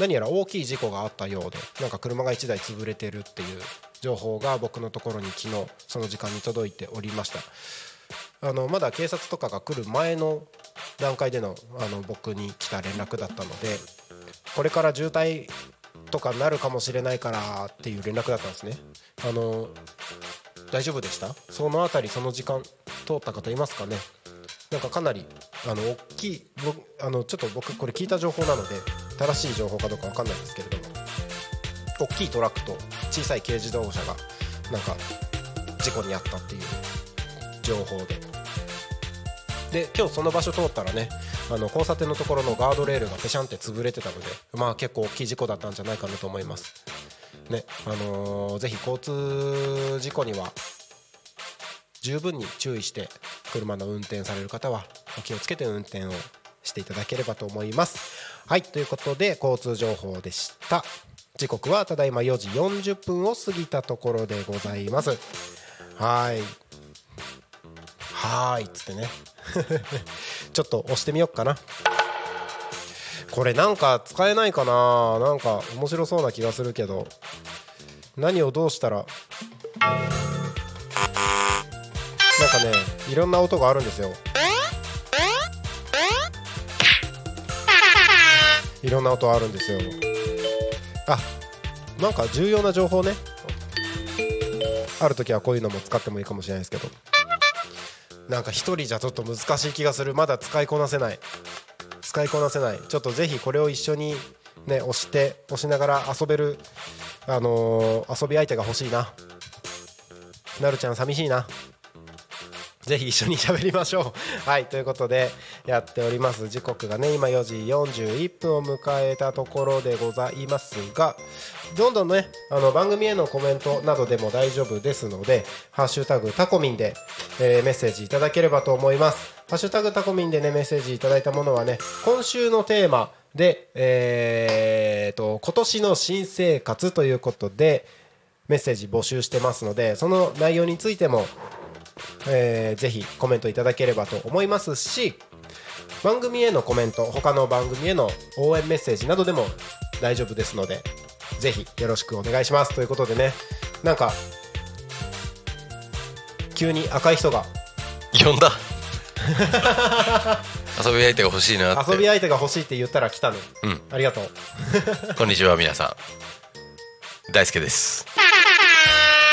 何やら大きい事故があったようでなんか車が1台潰れてるっていう情報が僕のところに昨日その時間に届いておりました。あのまだ警察とかが来る前の段階でのあの僕に来た連絡だったのでこれから渋滞とかなるかもしれないからっていう連絡だったんですね。あの大丈夫でした？その辺りその時間通った方いますかね？なんかかなりあの大きいあのちょっと僕これ聞いた情報なので正しい情報かどうか分かんないんですけれども大きいトラックと小さい軽自動車がなんか事故に遭ったっていう情報で。で今日その場所通ったらねあの交差点のところのガードレールがぺしゃんって潰れてたのでまあ結構大きい事故だったんじゃないかなと思います。ねあのー、ぜひ交通事故には十分に注意して車の運転される方はお気をつけて運転をしていただければと思います。はいということで交通情報でした。時刻はただいま4時40分を過ぎたところでございます。はい。はーいっつってね。ちょっと押してみよっかな。これなんか使えないかな？なんか面白そうな気がするけど。何をどうしたら？なんかねいろんな音があるんですよ。いろんな音あるんですよ。あなんか重要な情報ね。ある時はこういうのも使ってもいいかもしれないですけど。なんか一人じゃちょっと難しい気がする。まだ使いこなせない。使いこなせない。ちょっとぜひこれを一緒にね押して押しながら遊べるあのー遊び相手が欲しいな。なるちゃん寂しいな。ぜひ一緒に喋りましょう。はいということでやっております。時刻がね今4時41分を迎えたところでございますがどんどんねあの番組へのコメントなどでも大丈夫ですので「ハッシュタグタコミンで」えーメッセージいただければと思います。ハッシュタグタコミンでねメッセージいただいたものはね今週のテーマでえーと今年の新生活ということでメッセージ募集してますのでその内容についてもえーぜひコメントいただければと思いますし番組へのコメント他の番組への応援メッセージなどでも大丈夫ですのでぜひよろしくお願いします。ということでねなんか急に赤い人が。呼んだ。遊び相手が欲しいなって。遊び相手が欲しいって言ったら来たねうん。ありがとう。こんにちは皆さん。大輔です。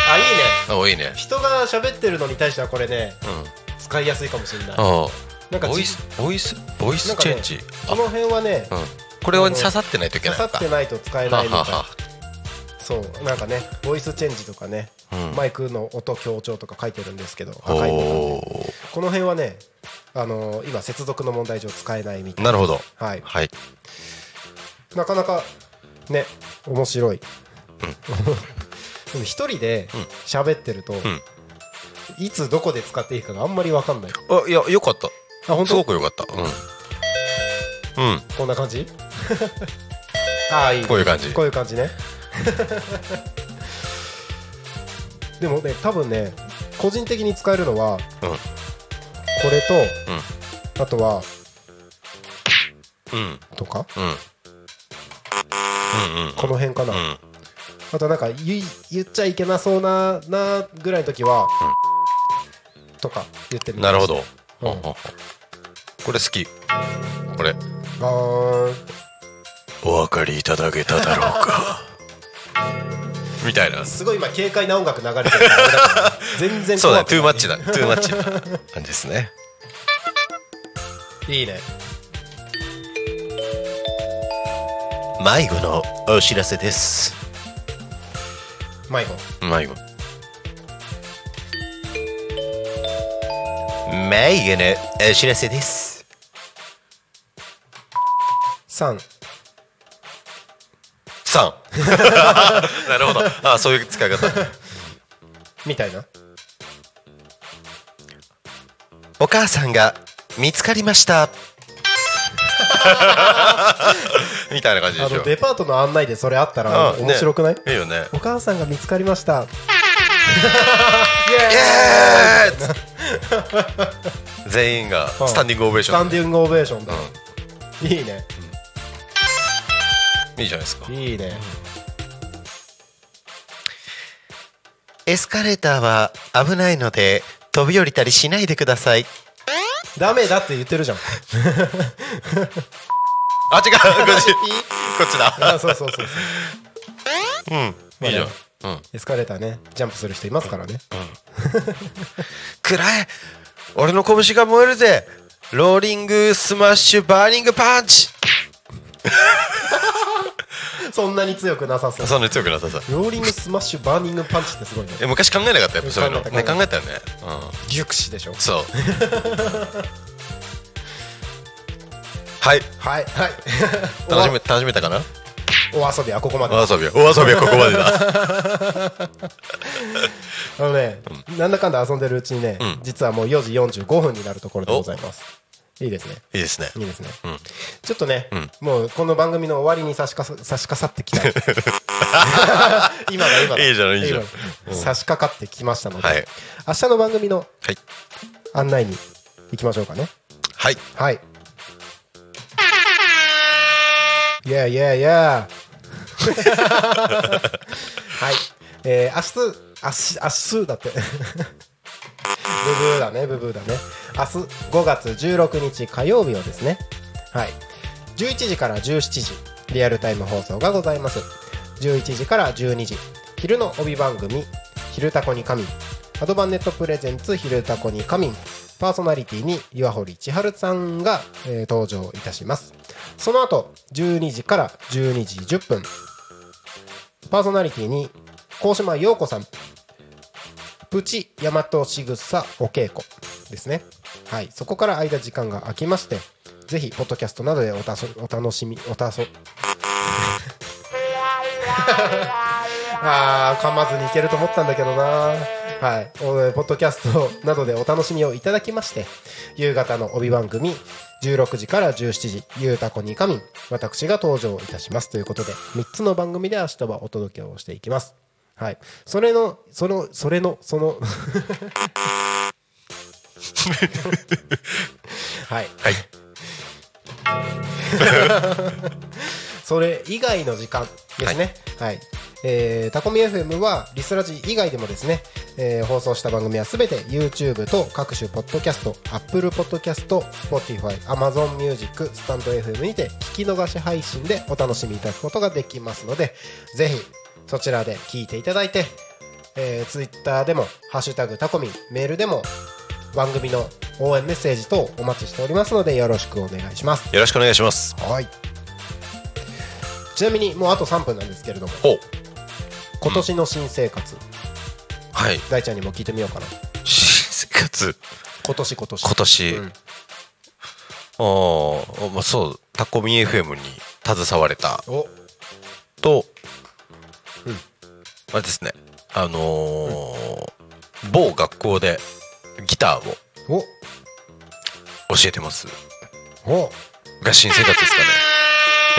あいいね。おいいね。人が喋ってるのに対してはこれねうん。使いやすいかもしれない。あなんかじボイスボイスボイスチェンジ？この辺はねうん。これは刺さってないといけ刺ないのか。さってないと使えないみたいはははそう。なんかねボイスチェンジとかね、うんマイクの音強調とか書いてるんですけどこの辺はねあのー今接続の問題上使えないみたいーなるほど。はい。はい。なかなかね面白い、一人で喋ってると、ん。いつどこで使っていいかがあんまり分かんない。あいやよかった。あ本当？すごくよかった。うん。うん。こんな感じ？ああいいこういう感じ。こういう感じねでもね多分ね個人的に使えるのはうんこれと、あとはうん。とか？うん。うんうんこの辺かな、うん。あとなんか言い言っちゃいけなそうななぐらいの時は、とか言ってみなるほど、うん。これ好き。これ。あー。お分かりいただけただろうか みたいな。すごい今軽快な音楽流れてる全然そうだトゥーマッチだトゥーマッチな感じですね。いいね。迷子のお知らせです。迷子。迷子。迷子のお知らせです。3 3 なるほど。あそういう使い方。みたいな。お母さんが見つかりました。みたいな感じでしょ。あのデパートの案内でそれあったらうん面白くない、ねいいよね。お母さんが見つかりました。イエーイ。全員がスタンディングオベーションスタンディングオベーションだ、いいねいいじゃないですか。いいね。エスカレーターは危ないので飛び降りたりしないでください。ダメだって言ってるじゃん。あ違う。こっち。こっちだ。あそうそうそうそう。うん。いいじゃん。うん。エスカレーターねジャンプする人いますからね。暗え俺の拳が燃えるぜ。ローリングスマッシュバーニングパンチ そんなに強くなさそう。そんなに強くなさそう。ローリングスマッシュバーニングパンチってすごいね。え昔考えなかった？やっぱそういうの。考えたね考えたよね。うん。ギュクシでしょ？そう。はい。はい。はい。楽しめ楽しめたかな？おお遊びはここまで。お遊びはお遊びはここまでだ。あのね、なんだかんだ遊んでるうちにね、ん。実はもう4時45分になるところでございますいいですね。いいですね。いいですね、ん。ちょっとね、ん。もうこの番組の終わりに差しかさ差し掛さってきた。今だ今だ。いいじゃんいいじゃん。今差し掛かってきましたので、はい。明日の番組のはい。案内に行きましょうかね。はい。はい。いやいやいやはい。えー、明日明日明日だってブブーだねブブーだね。明日5月16日火曜日はですねはい。11時から17時リアルタイム放送がございます。11時から12時昼の帯番組「昼タコに仮眠」アドバンネットプレゼンツ「昼タコに仮眠」パーソナリティに岩堀千春さんが、えー登場いたします。その後12時から12時10分パーソナリティに高島陽子さんプチ大和しぐさお稽古ですね。はい。そこから間時間が空きましてぜひポッドキャストなどでおたそお楽しみおたそ あー噛まずにいけると思ったんだけどな。はい。おポッドキャストなどでお楽しみをいただきまして夕方の帯番組16時から17時「ゆうたこにかみん」私が登場いたしますということで3つの番組で明日はお届けをしていきますはい。それのそのそれのその。はい。はい。それ以外の時間ですね。はい。えータコミ FM はリスラジ以外でもですね、えー放送した番組はすべて YouTube と各種ポッドキャスト、Apple Podcast、Spotify、Amazon Music、スタンド FM にて聞き逃し配信でお楽しみいただくことができますので、ぜひそちらで聞いていただいて、えー、Twitter でも、ハッシュタグタコミン、メールでも番組の応援メッセージ等お待ちしておりますのでよろしくお願いします。よろしくお願いします。はい。ちなみにもうあと3分なんですけれども、今年の新生活、はい。大ちゃんにも聞いてみようかな。新生活。今年今年。今年、うん。ああまあそうタコミ FM に携われた。お、と、うんあれですね。あのー某学校でギターをお、教えてます。お、が新生活ですかね。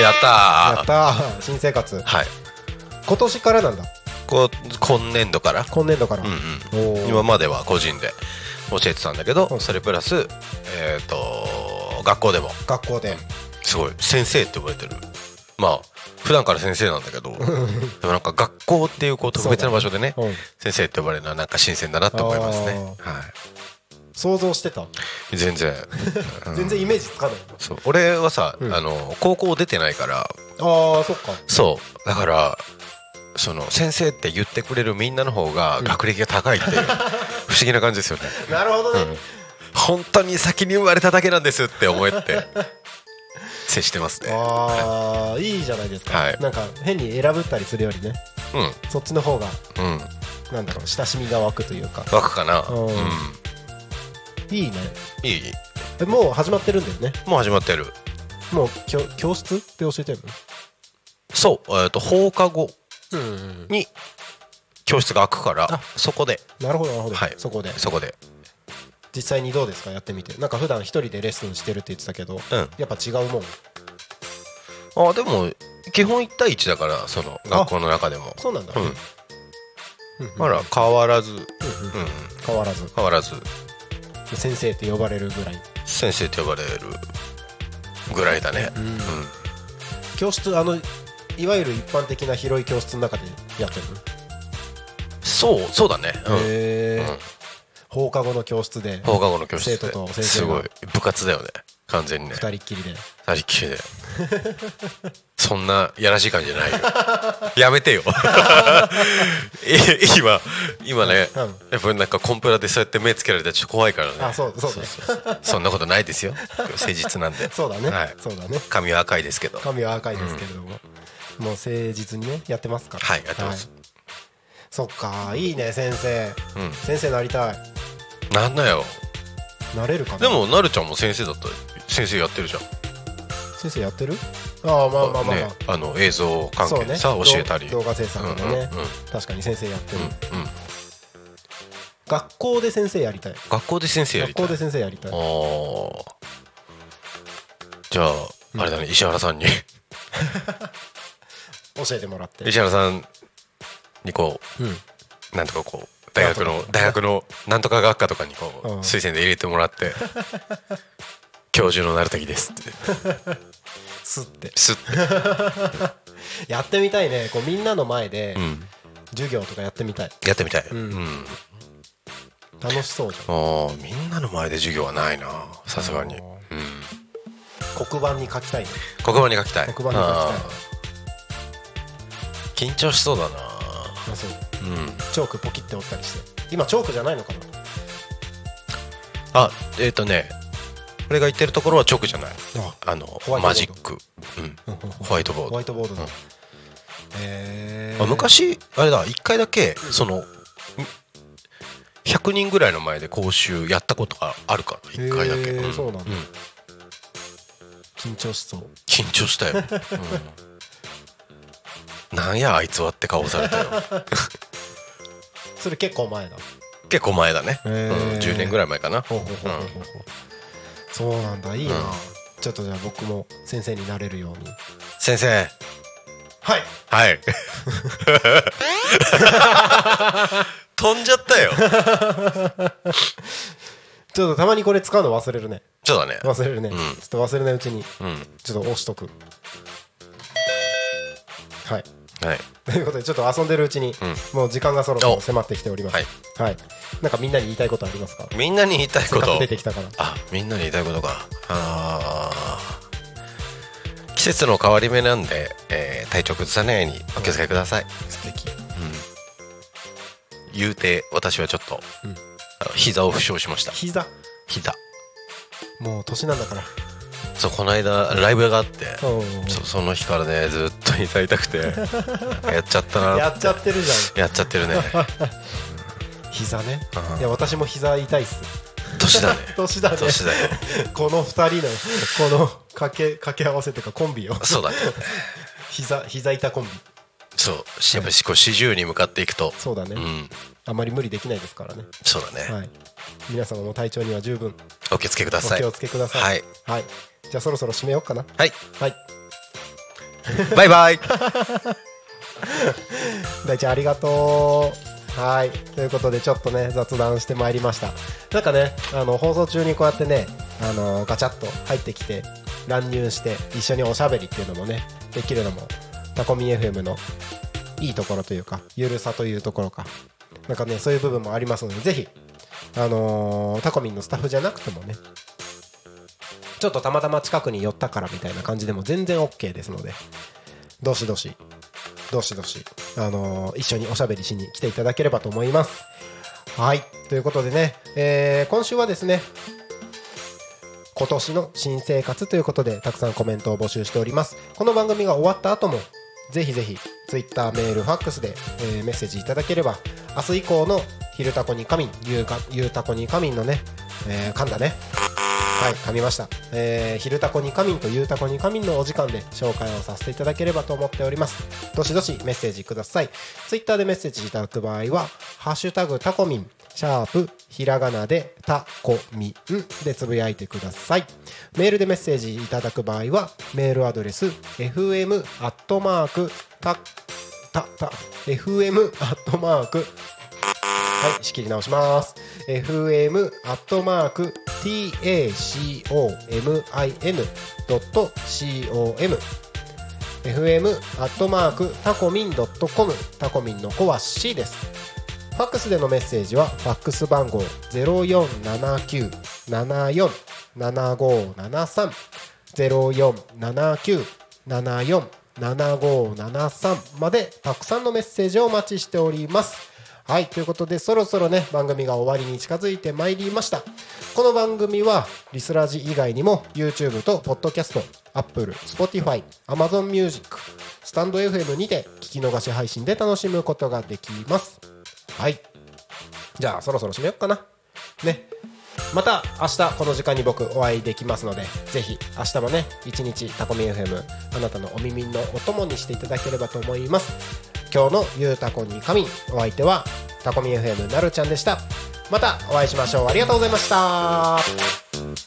やったー。やったー。新生活。はい。今年からなんだ？こ今年度から？今年度から。うんうん。今までは個人で教えてたんだけどうんそれプラスえっ、と学校でも。学校で。すごい。先生って呼ばれてる。まあ普段から先生なんだけどでもなんか学校っていうこう特別な場所でねうん先生って呼ばれるのはなんか新鮮だなって思いますね。あは想像してた？い全然。全然イメージつかない。そう。俺はさ、うん。あの高校出てないから。ああ、そっか。そう。だからその先生って言ってくれるみんなの方が学歴が高いっていう 不思議な感じですよね。なるほどね。本当に先に生まれただけなんですって思えて接してますね。ああ、いいじゃないですか。はい。なんか変に選ぶったりするよりね、うん。そっちの方が、うん。なんだろう、親しみが湧くというか。湧くかな。うん。うん。いいね。いい。えもう始まってるんだよね。もう始まってる。もう教教室って教えてるそう。えっと放課後に教室が開くからあそこで。なるほどなるほど、はい。そこで。そこで実際にどうですか？やってみて。なんか普段一人でレッスンしてるって言ってたけど、うん。やっぱ違うもん？あでも基本1対1だからその学校の中でも。そうなんだ、うん。うん。うん。まだ変わらず。うんうん変わらず。変わらず。先生って呼ばれるぐらい、先生と呼ばれるぐらいだね。うん。教室あのいわゆる一般的な広い教室の中でやってるの？そうそうだね。うん。へえ、うん放課後の教室で放課後の教室で。生徒と先生がすごい。部活だよね。完全にね。二人っきりで。二人っきりで。そんなやらしい感じじゃないよ。やめてよ。え 今今ね、うん。やっぱなんかコンプラでそうやって目つけられたらちょっと怖いからね。あそうそうね。そんなことないですよ。誠実なんで。そうだね、はい、そうだね。髪は赤いですけど。神は赤いですけれども、もう誠実にねやってますから。はいやってます、そっかいいね先生。うん。先生なりたいなんだよ。なれるかな？でもなるちゃんも先生だった。ら先生やってるじゃん。先生やってる？ああまあまあまあ、まあ。ね、あの映像関係。でさ、教えたり。動動画制作とかね、うんうんうん。確かに先生やってる、うんうん。学校で先生やりたい。学校で先生やりたい。学校で先生やりたい。あー。じゃあ、あれだね石原さんに。教えてもらって。石原さんにこうん。うなんとかこう大学の大学のなんとか学科とかにこううん。推薦で入れてもらって 教授のなるたきですって。すって。すって。やってみたいね。こうみんなの前でうん。授業とかやってみたい。やってみたい、ん。うん。楽しそうじゃん。みんなの前で授業はないなさすがに、黒板に書きたいね。黒板に書きたい。黒板に書きたい。緊張しそうだな。あそう。うんチョークポキって折ったりして。今チョークじゃないのかな？あえっ、とね俺が言ってるところは直じゃない。ああのマジック、うん、ホワイトボーホドワイトボードだ、うん。へあ昔あれだ1回だけその100人ぐらいの前で講習やったことがあるから1回だけ、へーそうなんだ。ん。緊張しそう。緊張したよ、うん、なんやあいつはって顔されたよ それ結構前だ。結構前だね、うん、へー10年ぐらい前かな。そうなんだいいな、うん。ちょっとじゃあ僕も先生になれるように。先生。はい。はい。飛んじゃったよ。ちょっとたまにこれ使うの忘れるね。そうだね。忘れるね、うん。ちょっと忘れないうちに。うん。ちょっと押しとく。はいはい。ということでちょっと遊んでるうちに、もう時間がそろそろ迫ってきております。はい、はい、なんかみんなに言いたいことありますか？みんなに言いたいこと？く出てきたから。あみんなに言いたいことか。あー。季節の変わり目なんで、えー体調崩さないようにお気をつけください、素敵。言うて私はちょっと、うん。膝を負傷しました。膝？膝。もう年なんだからそうこの間ライブがあってそその日からねずっと膝痛くて やっちゃったな。やっちゃってるじゃん。やっちゃってるね。膝ね。うん。いや私も膝痛いっす。年だね。年だね。年だよ。この二人のこの掛け掛け合わせというかコンビよ。そうだね。膝膝痛コンビそう。しやっぱしこう四十に向かっていくと。そうだね、うん。あんまり無理できないですからね。そうだね、はい。皆様の体調には十分。お気をつけください。お気をつけください。はい、はい、じゃあそろそろ締めようかな。はい、はい。バイバイ。大ちゃんありがとう。はい。ということでちょっとね雑談してまいりました。なんかねあの放送中にこうやってねあのガチャッと入ってきて乱入して一緒におしゃべりっていうのもねできるのもタコミ FM のいいところというかゆるさというところかなんかねそういう部分もありますのでぜひあのータコミンのスタッフじゃなくてもねちょっとたまたま近くに寄ったからみたいな感じでも全然 OK ですのでどしどしどしどし、あのー一緒におしゃべりしに来ていただければと思います。はい。ということでね、えー今週はですね、今年の新生活ということで、たくさんコメントを募集しております。この番組が終わった後も、ぜひぜひ、Twitter、メール、ファックスで、えーメッセージいただければ、明日以降の昼タコに仮眠、ゆうかゆうタコに仮眠のね、えー噛んだね。はい、噛みました。えー、昼タコに仮眠とゆうタコに仮眠のお時間で紹介をさせていただければと思っております。どしどしメッセージください。ツイッターでメッセージいただく場合は、ハッシュタグタコミン、シャープ、ひらがなでタコミンでつぶやいてください。メールでメッセージいただく場合は、メールアドレス、fm アットマーク、た、た、た、fm アットマーク、はい、仕切り直します。fm アットマーク tacomin.com fm アットマークタコミン .com タコミンの子は C です。ファックスでのメッセージはファックス番号0479747573 0479747573までたくさんのメッセージをお待ちしております。はい、ということでそろそろね番組が終わりに近づいてまいりましたこの番組はリスラジ以外にも YouTube と Podcast、Apple、Spotify、Amazon Music、スタンド FM にて聞き逃し配信で楽しむことができますはい。じゃあそろそろ締めようかな。ね。また明日この時間に僕お会いできますのでぜひ明日もね一日タコミ FM あなたのお耳のお供にしていただければと思います。今日のゆうたこに神お相手はタコミ FM なるちゃんでした。またお会いしましょう。ありがとうございました「